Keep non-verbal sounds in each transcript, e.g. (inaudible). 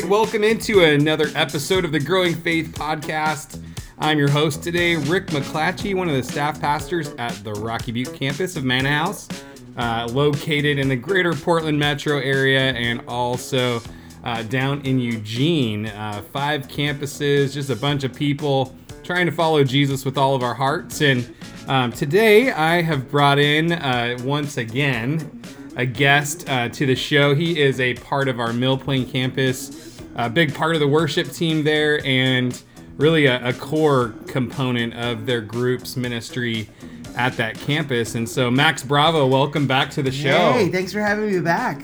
right, welcome into another episode of the Growing Faith Podcast. I'm your host today, Rick McClatchy, one of the staff pastors at the Rocky Butte campus of Mannahouse, uh, located in the greater Portland metro area and also uh, down in Eugene. Uh, five campuses, just a bunch of people trying to follow Jesus with all of our hearts. And um, today I have brought in uh, once again a guest uh, to the show. He is a part of our Mill Plain campus, a big part of the worship team there, and really a, a core component of their group's ministry at that campus. And so, Max Bravo, welcome back to the show. Hey, thanks for having me back.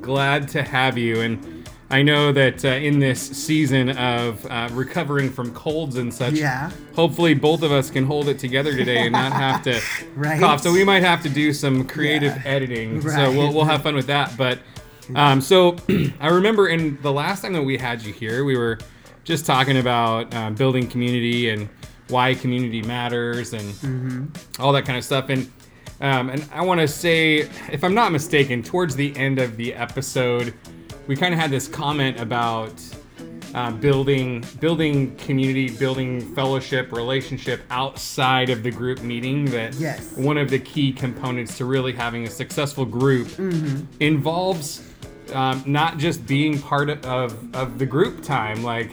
Glad to have you. And I know that uh, in this season of uh, recovering from colds and such, Yeah. hopefully both of us can hold it together today and not have to (laughs) Right. cough. So we might have to do some creative Yeah. editing. So we'll, we'll have fun with that. But um, so (clears throat) I remember in the last time that we had you here, we were just talking about um, building community and why community matters and Mm-hmm. all that kind of stuff. And um, and I want to say, if I'm not mistaken, towards the end of the episode, we kind of had this comment about uh, building building community, building fellowship, relationship outside of the group meeting. That Yes. one of the key components to really having a successful group involves um, not just being part of, of, the group time, like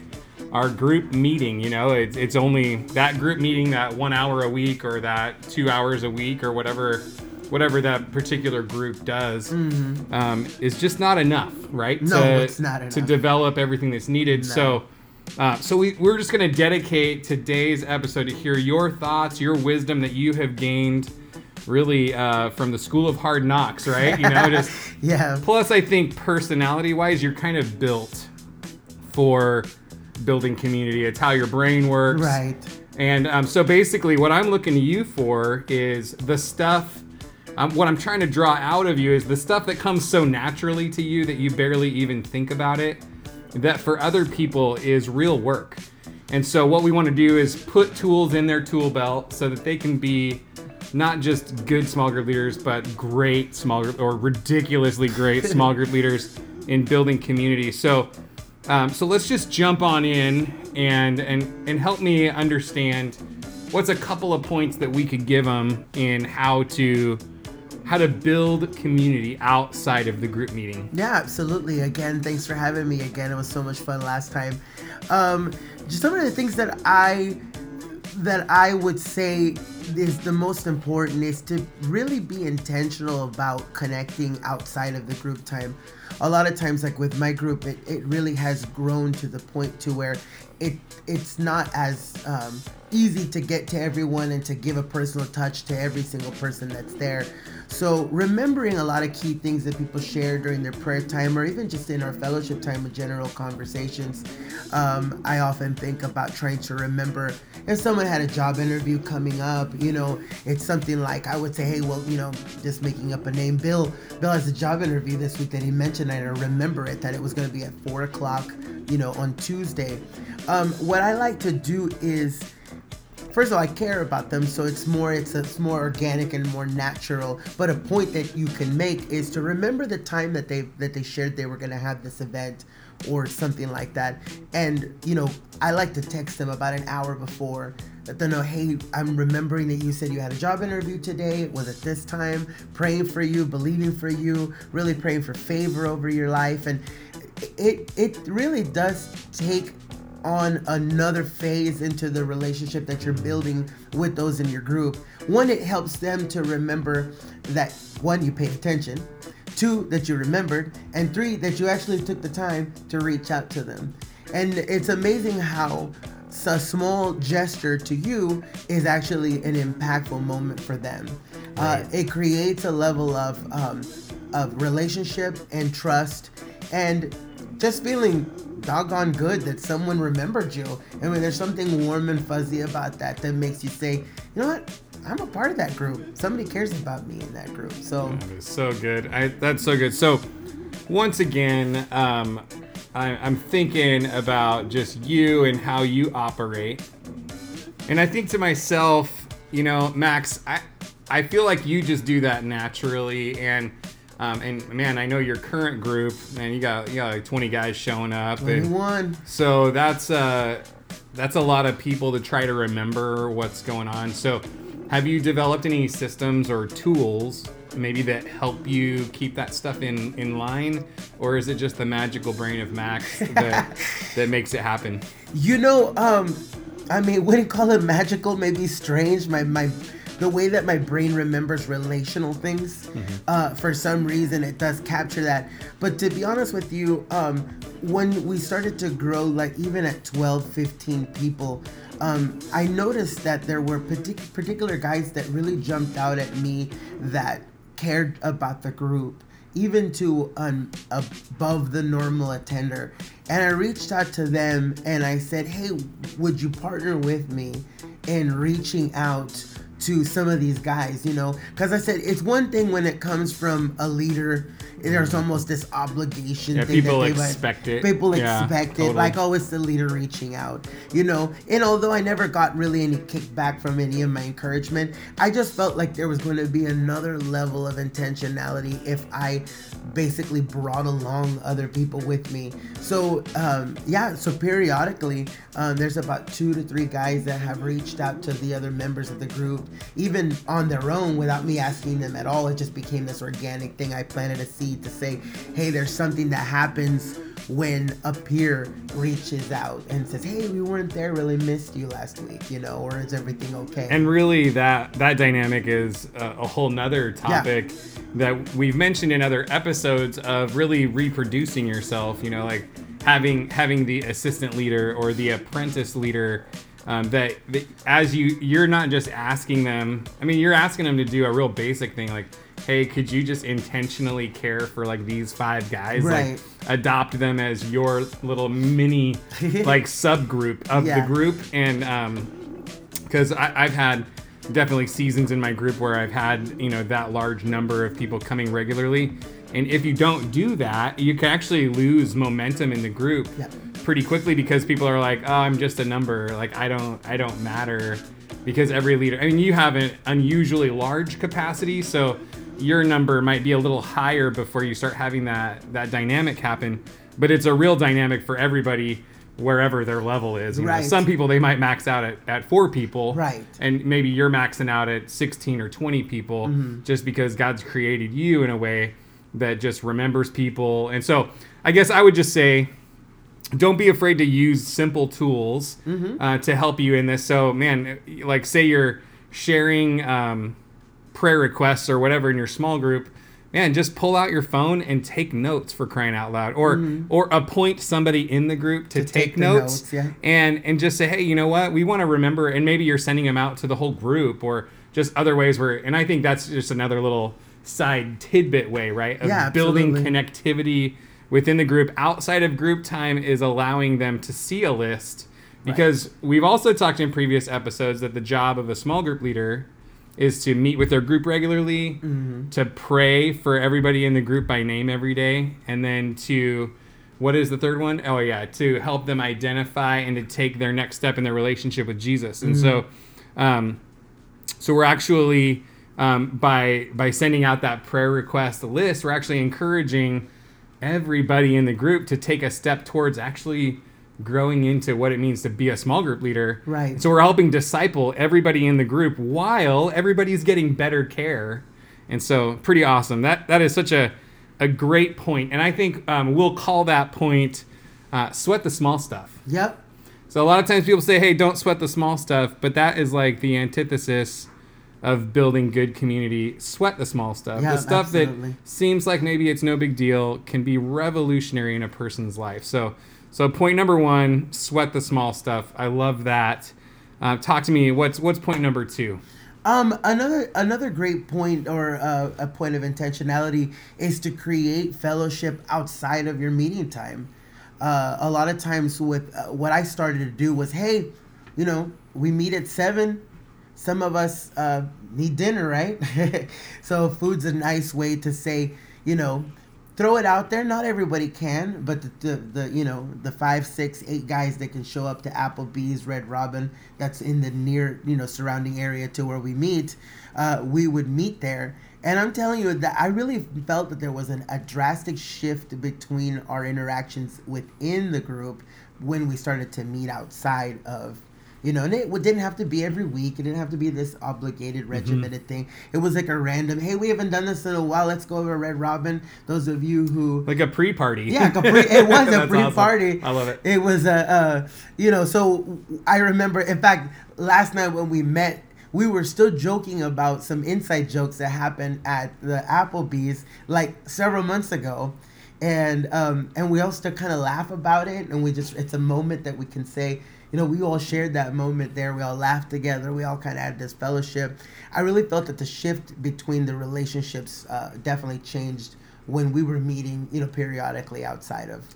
our group meeting, you know, it's, it's only that group meeting that one hour a week or that two hours a week or whatever whatever that particular group does um, is just not enough, right? No, to, it's not enough. To develop everything that's needed. So uh, so we, we're just going to dedicate today's episode to hear your thoughts, your wisdom that you have gained really uh, from the school of hard knocks, right? You know, just (laughs) Yeah. plus I think personality wise, you're kind of built for building community. It's how your brain works. Right. And um, so basically, what I'm looking to you for is the stuff. Um, what I'm trying to draw out of you is the stuff that comes so naturally to you that you barely even think about it, that for other people is real work. And so, what we want to do is put tools in their tool belt so that they can be not just good small group leaders, but great small group or ridiculously great (laughs) small group leaders in building community. So, um, so let's just jump on in and and and help me understand what's a couple of points that we could give them in how to how to build community outside of the group meeting. Yeah, absolutely. Again, thanks for having me again. It was so much fun last time. Um, just some of the things that I that I would say is the most important is to really be intentional about connecting outside of the group time. A lot of times, like with my group, it, it really has grown to the point to where it it's not as um, easy to get to everyone and to give a personal touch to every single person that's there. So remembering a lot of key things that people share during their prayer time or even just in our fellowship time with general conversations, um, I often think about trying to remember if someone had a job interview coming up, you know, it's something like I would say, hey, well, you know, just making up a name, Bill. Bill has a job interview this week that he mentioned, I remember it that it was going to be at four o'clock, you know, on Tuesday. Um, what I like to do is first of all, I care about them, so it's more it's it's more organic and more natural. But a point that you can make is to remember the time that they that they shared they were gonna have this event or something like that. And you know, I like to text them about an hour before. Let them know, hey, I'm remembering that you said you had a job interview today. Was it this time? Praying for you, believing for you, really praying for favor over your life, and it it really does take on another phase into the relationship that you're building with those in your group. One, it helps them to remember that one, you paid attention, two, that you remembered, and three, that you actually took the time to reach out to them. And it's amazing how a small gesture to you is actually an impactful moment for them. Uh, it creates a level of um, of relationship and trust, and just feeling doggone good that someone remembered you. I mean, there's something warm and fuzzy about that that makes you say, you know what? I'm a part of that group. Somebody cares about me in that group. So That is so good. I, that's so good. So, once again, um, I, I'm thinking about just you and how you operate, and I think to myself, you know, Max, I I feel like you just do that naturally, and Um, and man, I know your current group, man, you got you got like 20 guys showing up. and- 21. so that's uh that's a lot of people to try to remember what's going on. So have you developed any systems or tools maybe that help you keep that stuff in in line or is it just the magical brain of Max (laughs) that that makes it happen? You know, um, I mean, (laughs) wouldn't call it magical, maybe strange. My my the way that my brain remembers relational things, uh, for some reason it does capture that. But to be honest with you, um, when we started to grow, like even at 12, 15 people, um, I noticed that there were partic- particular guys that really jumped out at me that cared about the group even to an above the normal attender. And I reached out to them and I said, "Hey, would you partner with me in reaching out to some of these guys, you know, because I said it's one thing when it comes from a leader. There's almost this obligation. Yeah, thing people that they expect it. People Yeah, expect it, totally. like oh, it's the leader reaching out, you know. And although I never got really any kickback from any of my encouragement, I just felt like there was going to be another level of intentionality if I basically brought along other people with me. So um, yeah, so periodically um, there's about two to three guys that have reached out to the other members of the group, even on their own without me asking them at all. It just became this organic thing. I planted a seed to say, hey, there's something that happens when a peer reaches out and says, hey, we weren't there, really missed you last week, you know, or is everything okay? And really, that that dynamic is a, a whole nother topic that we've mentioned in other episodes of really reproducing yourself. You know, like having having the assistant leader or the apprentice leader. Um, that, that as you you're not just asking them. I mean, you're asking them to do a real basic thing like, hey, could you just intentionally care for like these five guys? Right. Like adopt them as your little mini (laughs) like subgroup of Yeah. the group and um because I've had definitely seasons in my group where I've had you know that large number of people coming regularly, and if you don't do that, you can actually lose momentum in the group Yeah. pretty quickly because people are like, oh, I'm just a number, like I don't I don't matter because every leader. I mean, you have an unusually large capacity, so your number might be a little higher before you start having that that dynamic happen, but it's a real dynamic for everybody wherever their level is. You know, Right. some people they might max out at, at four people Right. and maybe you're maxing out at 16 or 20 people Mm-hmm. just because god's created you in a way that just remembers people and so i guess i would just say don't be afraid to use simple tools Mm-hmm. uh, to help you in this so man like say you're sharing um, prayer requests or whatever in your small group man just pull out your phone and take notes for crying out loud. Or or appoint somebody in the group to, Mm-hmm. To take, take notes, notes, yeah. and and just say hey you know what? We want to remember and maybe you're sending them out to the whole group or just other ways where and i think that's just another little side tidbit way right of Yeah, building connectivity within the group. Outside of group time is allowing them to see a list because we've also talked in previous episodes that the job of a small group leader is to meet with their group regularly Mm-hmm. to pray for everybody in the group by name every day and then to what is the third one? Oh yeah, to help them identify and to take their next step in their relationship with Jesus. And so um, so we're actually um, by by sending out that prayer request list, we're actually encouraging everybody in the group to take a step towards actually growing into what it means to be a small group leader. Right. So we're helping disciple everybody in the group while everybody's getting better care. And so pretty awesome. That that is such a a great point. And I think um, we'll call that point uh, sweat the small stuff. Yep. So a lot of times people say, "Hey, don't sweat the small stuff," but that is like the antithesis of building good community. Sweat the small stuff. The stuff absolutely. that seems like maybe it's no big deal can be revolutionary in a person's life. So, so point number one: sweat the small stuff. I love that. Uh, talk to me. What's what's point number two? Um, another another great point or uh, a point of intentionality is to create fellowship outside of your meeting time. Uh, a lot of times, with uh, what I started to do was, hey, you know, we meet at seven. Some of us uh, need dinner, right? (laughs) so food's a nice way to say, you know, throw it out there. Not everybody can, but the, the, the you know the five, six, eight guys that can show up to Applebee's, Red Robin, that's in the near you know surrounding area to where we meet, uh, we would meet there. And I'm telling you that I really felt that there was an, a drastic shift between our interactions within the group when we started to meet outside of you know, and it didn't have to be every week. It didn't have to be this obligated, regimented mm-hmm. thing. It was like a random, hey, we haven't done this in a while. Let's go over Red Robin. Those of you who like a pre-party, yeah, a pre- it was (laughs) a pre-party. Awesome. I love it. It was a, uh, you know, so I remember. In fact, last night when we met, we were still joking about some inside jokes that happened at the Applebee's like several months ago and um, and we all still kind of laugh about it and we just it's a moment that we can say you know, we all shared that moment there. We all laughed together. We all kind of had this fellowship. I really felt that the shift between the relationships uh, definitely changed when we were meeting, you know, periodically outside of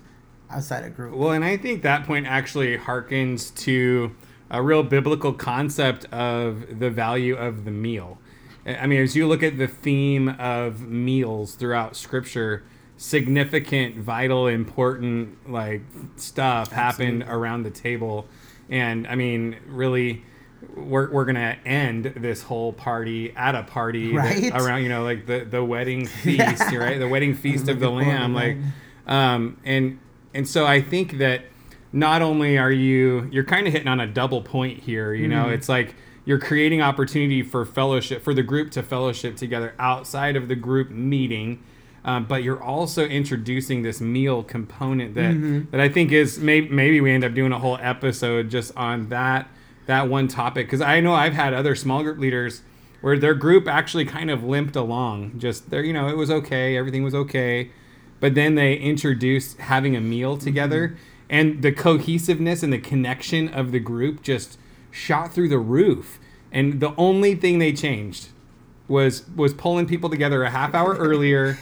outside of group. Well, and I think that point actually harkens to a real biblical concept of the value of the meal. I mean, as you look at the theme of meals throughout Scripture, significant, vital, important like stuff Absolutely. happened around the table and I mean, really, we're, we're gonna end this whole party at a party right? that, around you know like the the wedding (laughs) feast yeah. right the wedding feast of the lamb like um and and so I think that not only are you you're kind of hitting on a double point here you know mm-hmm. it's like you're creating opportunity for fellowship for the group to fellowship together outside of the group meeting um, but you're also introducing this meal component that mm-hmm. that I think is maybe maybe we end up doing a whole episode just on that that one topic because I know I've had other small group leaders where their group actually kind of limped along just there you know it was okay everything was okay but then they introduced having a meal mm-hmm. together mm-hmm. and the cohesiveness and the connection of the group just shot through the roof and the only thing they changed was was pulling people together a half hour earlier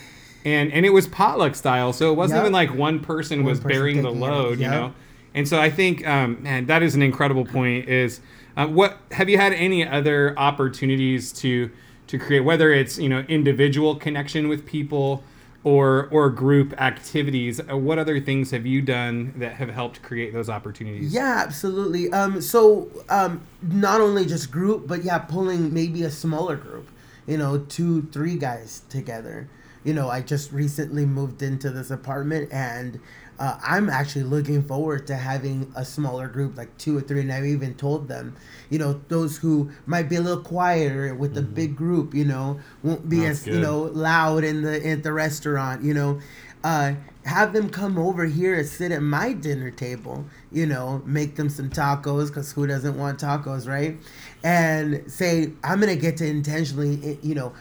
and and it was potluck style, so it wasn't yep. even like one person one was person bearing the load, yep. you know. And so I think, um, man, that is an incredible point. Is uh, what have you had any other opportunities to to create, whether it's you know individual connection with people or or group activities? Uh, what other things have you done that have helped create those opportunities? Yeah, absolutely. Um, so um, not only just group, but yeah, pulling maybe a smaller group. You know, two, three guys together you know, I just recently moved into this apartment and uh, I'm actually looking forward to having a smaller group, like two or three. And I've even told them, you know, those who might be a little quieter with the mm-hmm. big group, you know, won't be That's as, good. you know, loud in the at the restaurant, you know. Uh, have them come over here and sit at my dinner table, you know, make them some tacos because who doesn't want tacos, right? And say, I'm going to get to intentionally, you know,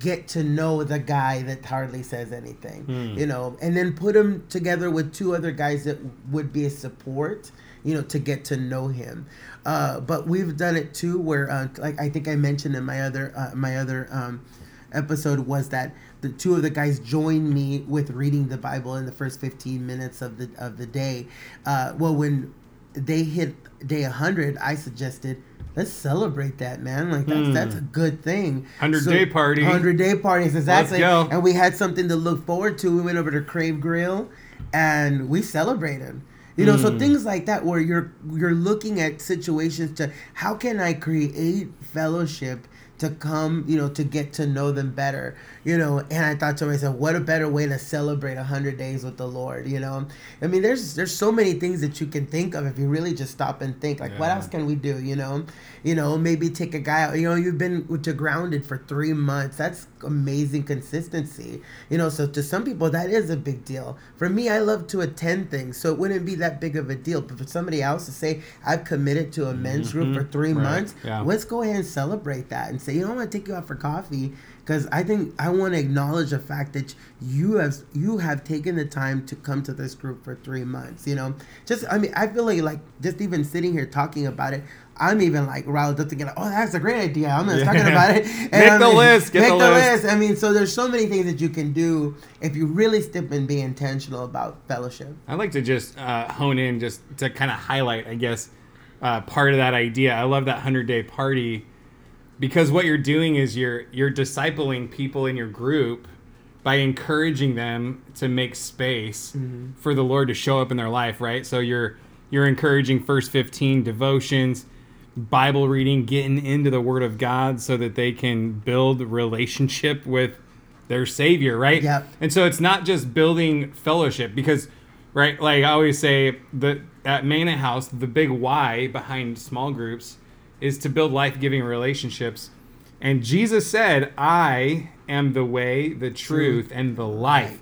get to know the guy that hardly says anything, hmm. you know, and then put him together with two other guys that would be a support, you know, to get to know him. Uh, but we've done it too, where uh, like I think I mentioned in my other uh, my other um, episode was that the two of the guys joined me with reading the Bible in the first fifteen minutes of the of the day. Uh, well, when they hit day hundred, I suggested let's celebrate that, man. Like that's mm. that's a good thing. Hundred so, day party. Hundred day parties, exactly. Let's go. And we had something to look forward to. We went over to Crave Grill, and we celebrated. You know, mm. so hmm. things like that where you're you're looking at situations to how can I create fellowship to come, you know, to get to know them better, you know. And I thought to myself, what a better way to celebrate hundred days with the Lord, you know. I mean, there's there's so many things that you can think of if you really just stop and think, like, yeah. what else can we do, you know? You know, maybe take a guy out. You know, you've been to grounded for three months. That's amazing consistency, you know. So to some people, that is a big deal. For me, I love to attend things, so it wouldn't be that big of a deal. But for somebody else to say, I've committed to a men's mm-hmm. group for three right. months, yeah. let's go ahead and celebrate that and say, you know, I want to take you out for coffee because I think I want to acknowledge the fact that you have you have taken the time to come to this group for three months. You know, just I mean, I feel like like just even sitting here talking about it, I'm even like riled up thinking, oh, that's a great idea. I'm gonna yeah. talking about it. (laughs) And make I the list. Get make the, the list. list. I mean, so there's so many things that you can do if you really step and be intentional about fellowship. I like to just uh, hone in, just to kind of highlight, I guess, uh, part of that idea. I love that hundred day party because what you're doing is you're you're discipling people in your group by encouraging them to make space Mm-hmm. for the Lord to show up in their life, right? So you're you're encouraging first 15 devotions, Bible reading, getting into the word of God so that they can build relationship with their savior, right? Yep. And so it's not just building fellowship because right, like I always say that at Mannahouse, the big why behind small groups is to build life-giving relationships. And Jesus said, "I am the way, the truth, and the life."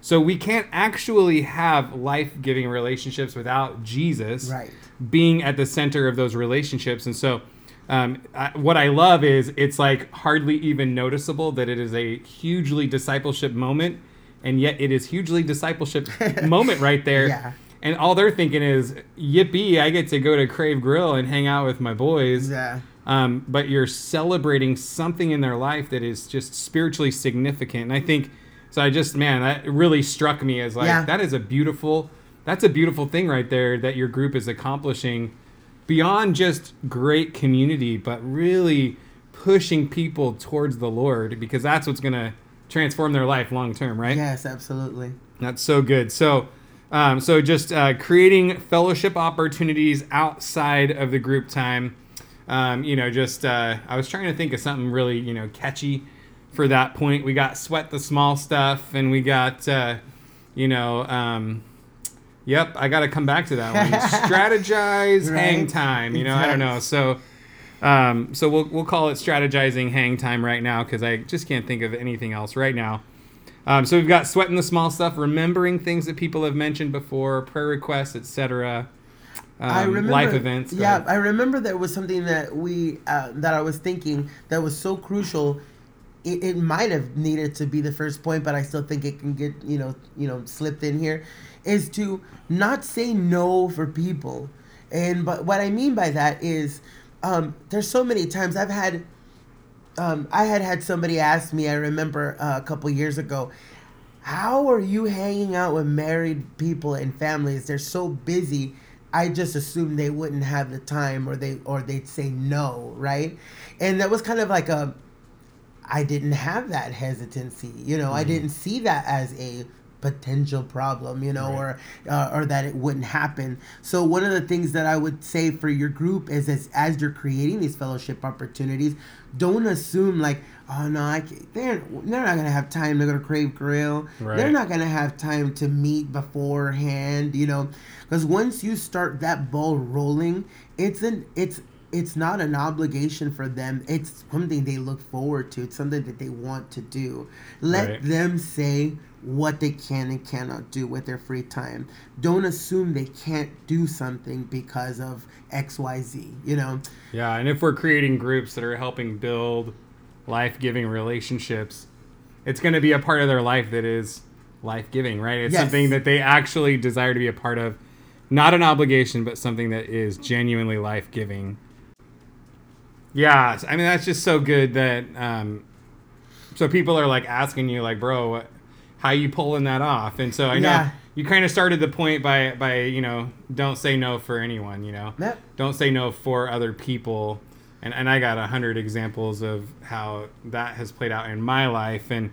So we can't actually have life-giving relationships without Jesus Right. being at the center of those relationships. And so, um, I, what I love is it's like hardly even noticeable that it is a hugely discipleship moment, and yet it is hugely discipleship (laughs) moment right there. Yeah. And all they're thinking is, "Yippee! I get to go to Crave Grill and hang out with my boys." Yeah. um, but you're celebrating something in their life that is just spiritually significant. And I think so. I just man, that really struck me as like Yeah. that is a beautiful, that's a beautiful thing right there that your group is accomplishing beyond just great community, but really pushing people towards the Lord because that's what's gonna transform their life long term, right? Yes, absolutely. That's so good. So, um, so just uh, creating fellowship opportunities outside of the group time. Um, you know, just uh, I was trying to think of something really you know catchy for that point. We got sweat the small stuff, and we got uh, you know. Um, Yep, I got to come back to that one. (laughs) Strategize, hang time. You know, I don't know. So, um, so we'll we'll call it strategizing hang time right now because I just can't think of anything else right now. Um, so we've got sweating the small stuff, remembering things that people have mentioned before, prayer requests, etc. Um, I remember life events. Yeah, ahead. I remember there was something that we uh, that I was thinking that was so crucial. It, it might have needed to be the first point, but I still think it can get you know you know slipped in here. Is to not say no for people, and but what I mean by that is um, there's so many times I've had um, I had had somebody ask me. I remember uh, a couple years ago, "How are you hanging out with married people and families? They're so busy." I just assumed they wouldn't have the time, or they or they'd say no, right? And that was kind of like a. I didn't have that hesitancy, you know. I didn't see that as a potential problem, you know, or uh, or that it wouldn't happen. So one of the things that I would say for your group is as as you're creating these fellowship opportunities, don't assume like, oh no, I can't, they're they're not gonna have time to go to Crave Grill. They're not gonna have time to meet beforehand, you know, because once you start that ball rolling, it's an it's it's not an obligation for them. It's something they look forward to. It's something that they want to do. Let Right. them say what they can and cannot do with their free time. Don't assume they can't do something because of XYZ, you know? Yeah, and if we're creating groups that are helping build life-giving relationships, it's going to be a part of their life that is life-giving, right? It's Yes. something that they actually desire to be a part of, not an obligation, but something that is genuinely life-giving. Yeah, I mean that's just so good that um, so people are like asking you like, bro, how you pulling that off? And so I know Yeah. you kind of started the point by by you know don't say no for anyone, you know Yep. don't say no for other people and, and i got a hundred examples of how that has played out in my life and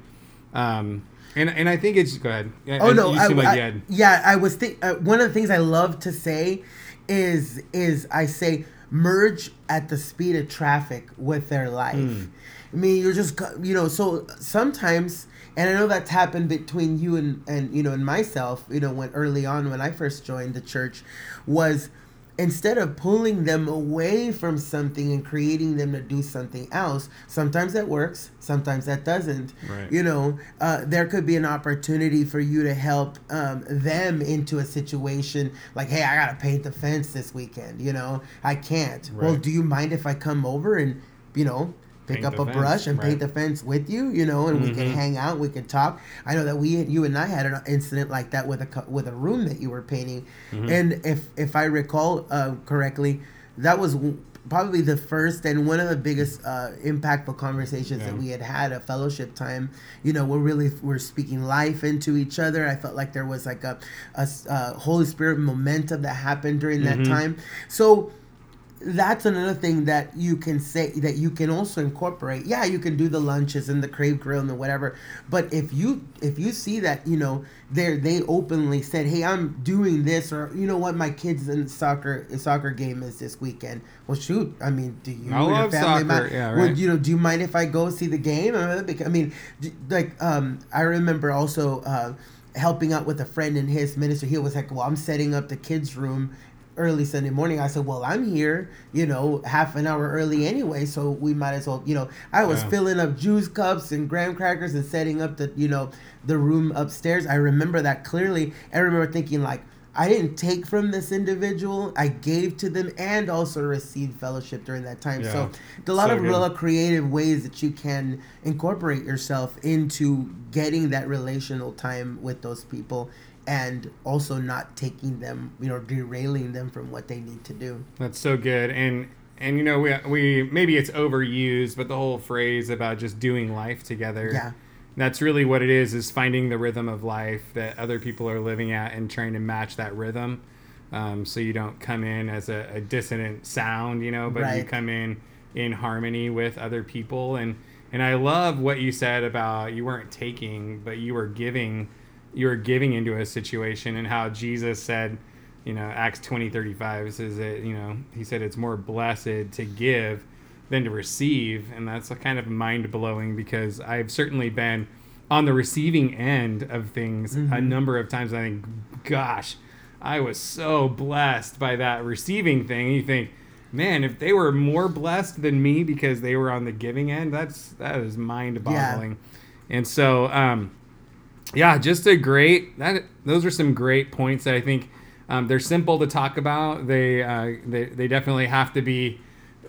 um and, and i think it's go ahead Oh no! you I, like I- yeah, I was think uh, one of the things I love to say is is I say merge at the speed of traffic with their life. Hmm. I mean, you're just you know. So sometimes, and I know that's happened between you and and you know and myself. You know, when early on when I first joined the church, was instead of pulling them away from something and creating them to do something else sometimes that works sometimes that doesn't. Right. you know uh, there could be an opportunity for you to help um, them into a situation like hey i gotta paint the fence this weekend you know? I can't. Well do you mind if i come over and you know pick Paint up a fence, brush and paint the fence with you you know and we can Mhm. hang out we can talk. I know that we you and i had an incident like that with a with a room that you were painting. Mm-hmm. and if if i recall uh, correctly that was probably the first and one of the biggest uh, impactful conversations that we had had a fellowship time. You know we're really we're speaking life into each other. I felt like there was like a uh, holy spirit momentum that happened during that Mhm. time. So that's another thing that you can say that you can also incorporate. Yeah, you can do the lunches and the crave grill and the whatever. But if you if you see that you know they they openly said, hey, I'm doing this, or you know what, my kids in soccer soccer game is this weekend. Well, shoot, I mean, do you I love family soccer, mind- yeah, would you know? Do you mind if I go see the game? I mean, I mean, d- like um, I remember also. Uh, helping out with a friend in his ministry he was like well i'm setting up the kids room early sunday morning i said well i'm here you know half an hour early anyway so we might as well you know i was Yeah. filling up juice cups and graham crackers and setting up the you know the room upstairs i remember that clearly i remember thinking like I didn't take from this individual. I gave to them and also received fellowship during that time. So, Yeah. a lot So of good. real creative ways that you can incorporate yourself into getting that relational time with those people and also not taking them, you know, derailing them from what they need to do. That's so good. And and you know we we maybe it's overused, but the whole phrase about just doing life together. Yeah. That's really what it is is finding the rhythm of life that other people are living at and trying to match that rhythm. Um, so you don't come in as a, a dissonant sound, you know, but you come in in harmony with other people and and I love what you said about you weren't taking, but you were giving you were giving into a situation and how Jesus said, you know, Acts 20, 35 says that, you know, he said it's more blessed to give than to receive. And that's a kind of mind blowing because I've certainly been on the receiving end of things a number of times. I think, gosh, I was so blessed by that receiving thing. And you think, man, if they were more blessed than me because they were on the giving end, that's that is mind boggling. And so, um, yeah, just a great that those are some great points that I think um, they're simple to talk about. They uh, they they definitely have to be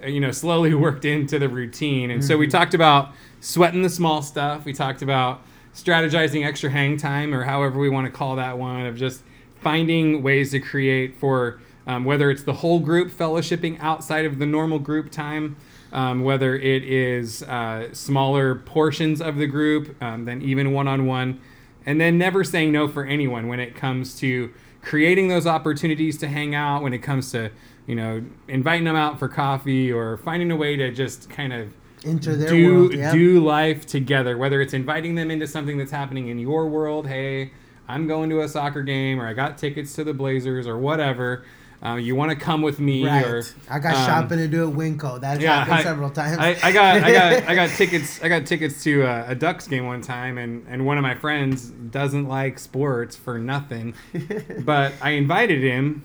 you know slowly (laughs) worked into the routine. And so we talked about sweating the small stuff. We talked about strategizing extra hang time or however we want to call that one of just finding ways to create for um, whether it's the whole group fellowshipping outside of the normal group time um, whether it is uh, smaller portions of the group um, than even one-on-one and then never saying no for anyone when it comes to creating those opportunities to hang out when it comes to you know inviting them out for coffee or finding a way to just kind of Enter their do world. Yeah. do life together whether it's inviting them into something that's happening in your world hey i'm going to a soccer game or i got tickets to the blazers or whatever uh, you want to come with me right. or I got um, shopping to do at Winco. That's yeah, happened I- several times. I, I got I got I got (laughs) tickets I got tickets to a, a Ducks game one time and and one of my friends doesn't like sports for nothing, (laughs) but I invited him,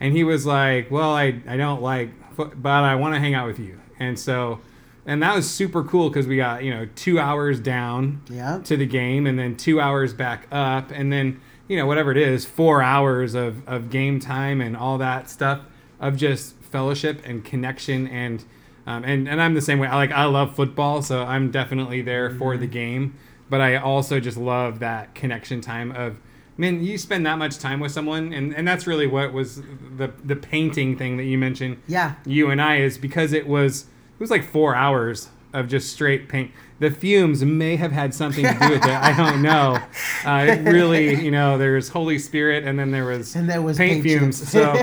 and he was like, "Well, I I don't like, but I want to hang out with you," and so. And that was super cool because we got you know two hours down Yeah. to the game, and then two hours back up, and then you know whatever it is, four hours of, of game time and all that stuff of just fellowship and connection and um, and and I'm the same way. I like I love football, so I'm definitely there for the game. But I also just love that connection time of man. You spend that much time with someone, and and that's really what was the the painting thing that you mentioned yeah. you and I is because it was it was like four hours of just straight paint. The fumes may have had something to do with it. I don't know. Uh, it really, you know, there was Holy Spirit, and then there was And there was paint, paint fumes. So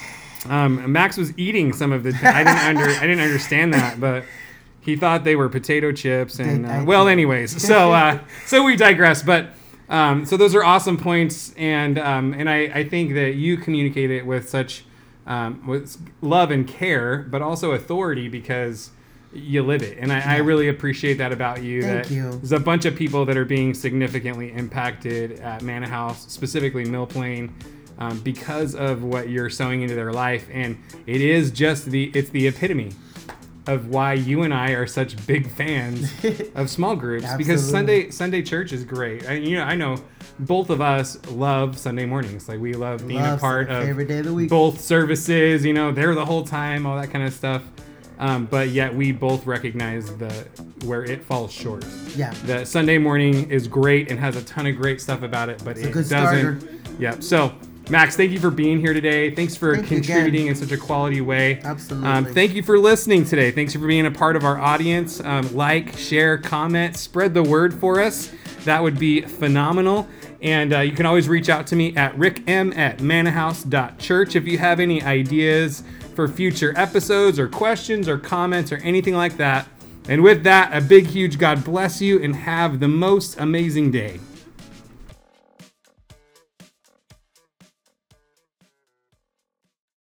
(laughs) um, Max was eating some of the. I didn't under. I didn't understand that, but he thought they were potato chips. And uh, well, anyways, (laughs) so uh, so we digress. But um, so those are awesome points, and um, and I, I think that you communicate it with such um, with love and care, but also authority because you live it, and I, I really appreciate that about you. Thank that you. There's a bunch of people that are being significantly impacted at Mannahouse, specifically Mill Plain, um, because of what you're sowing into their life, and it is just the it's the epitome of why you and I are such big fans (laughs) of small groups because Sunday Sunday church is great. And you know, I know both of us love Sunday mornings. Like we love being a part of of the week. both services. You know, they're the whole time, all that kind of stuff. Um, but yet we both recognize the where it falls short. Yeah. The Sunday morning is great and has a ton of great stuff about it, but a it good doesn't. starter. Yep. So, Max, thank you for being here today. Thanks for Thank contributing in such a quality way. Absolutely. Um, thank you for listening today. Thanks for being a part of our audience. Um, like, share, comment, spread the word for us. That would be phenomenal. And uh, you can always reach out to me at RickM at mannahouse.church if you have any ideas for future episodes or questions or comments or anything like that. And with that, a big, huge God bless you and have the most amazing day.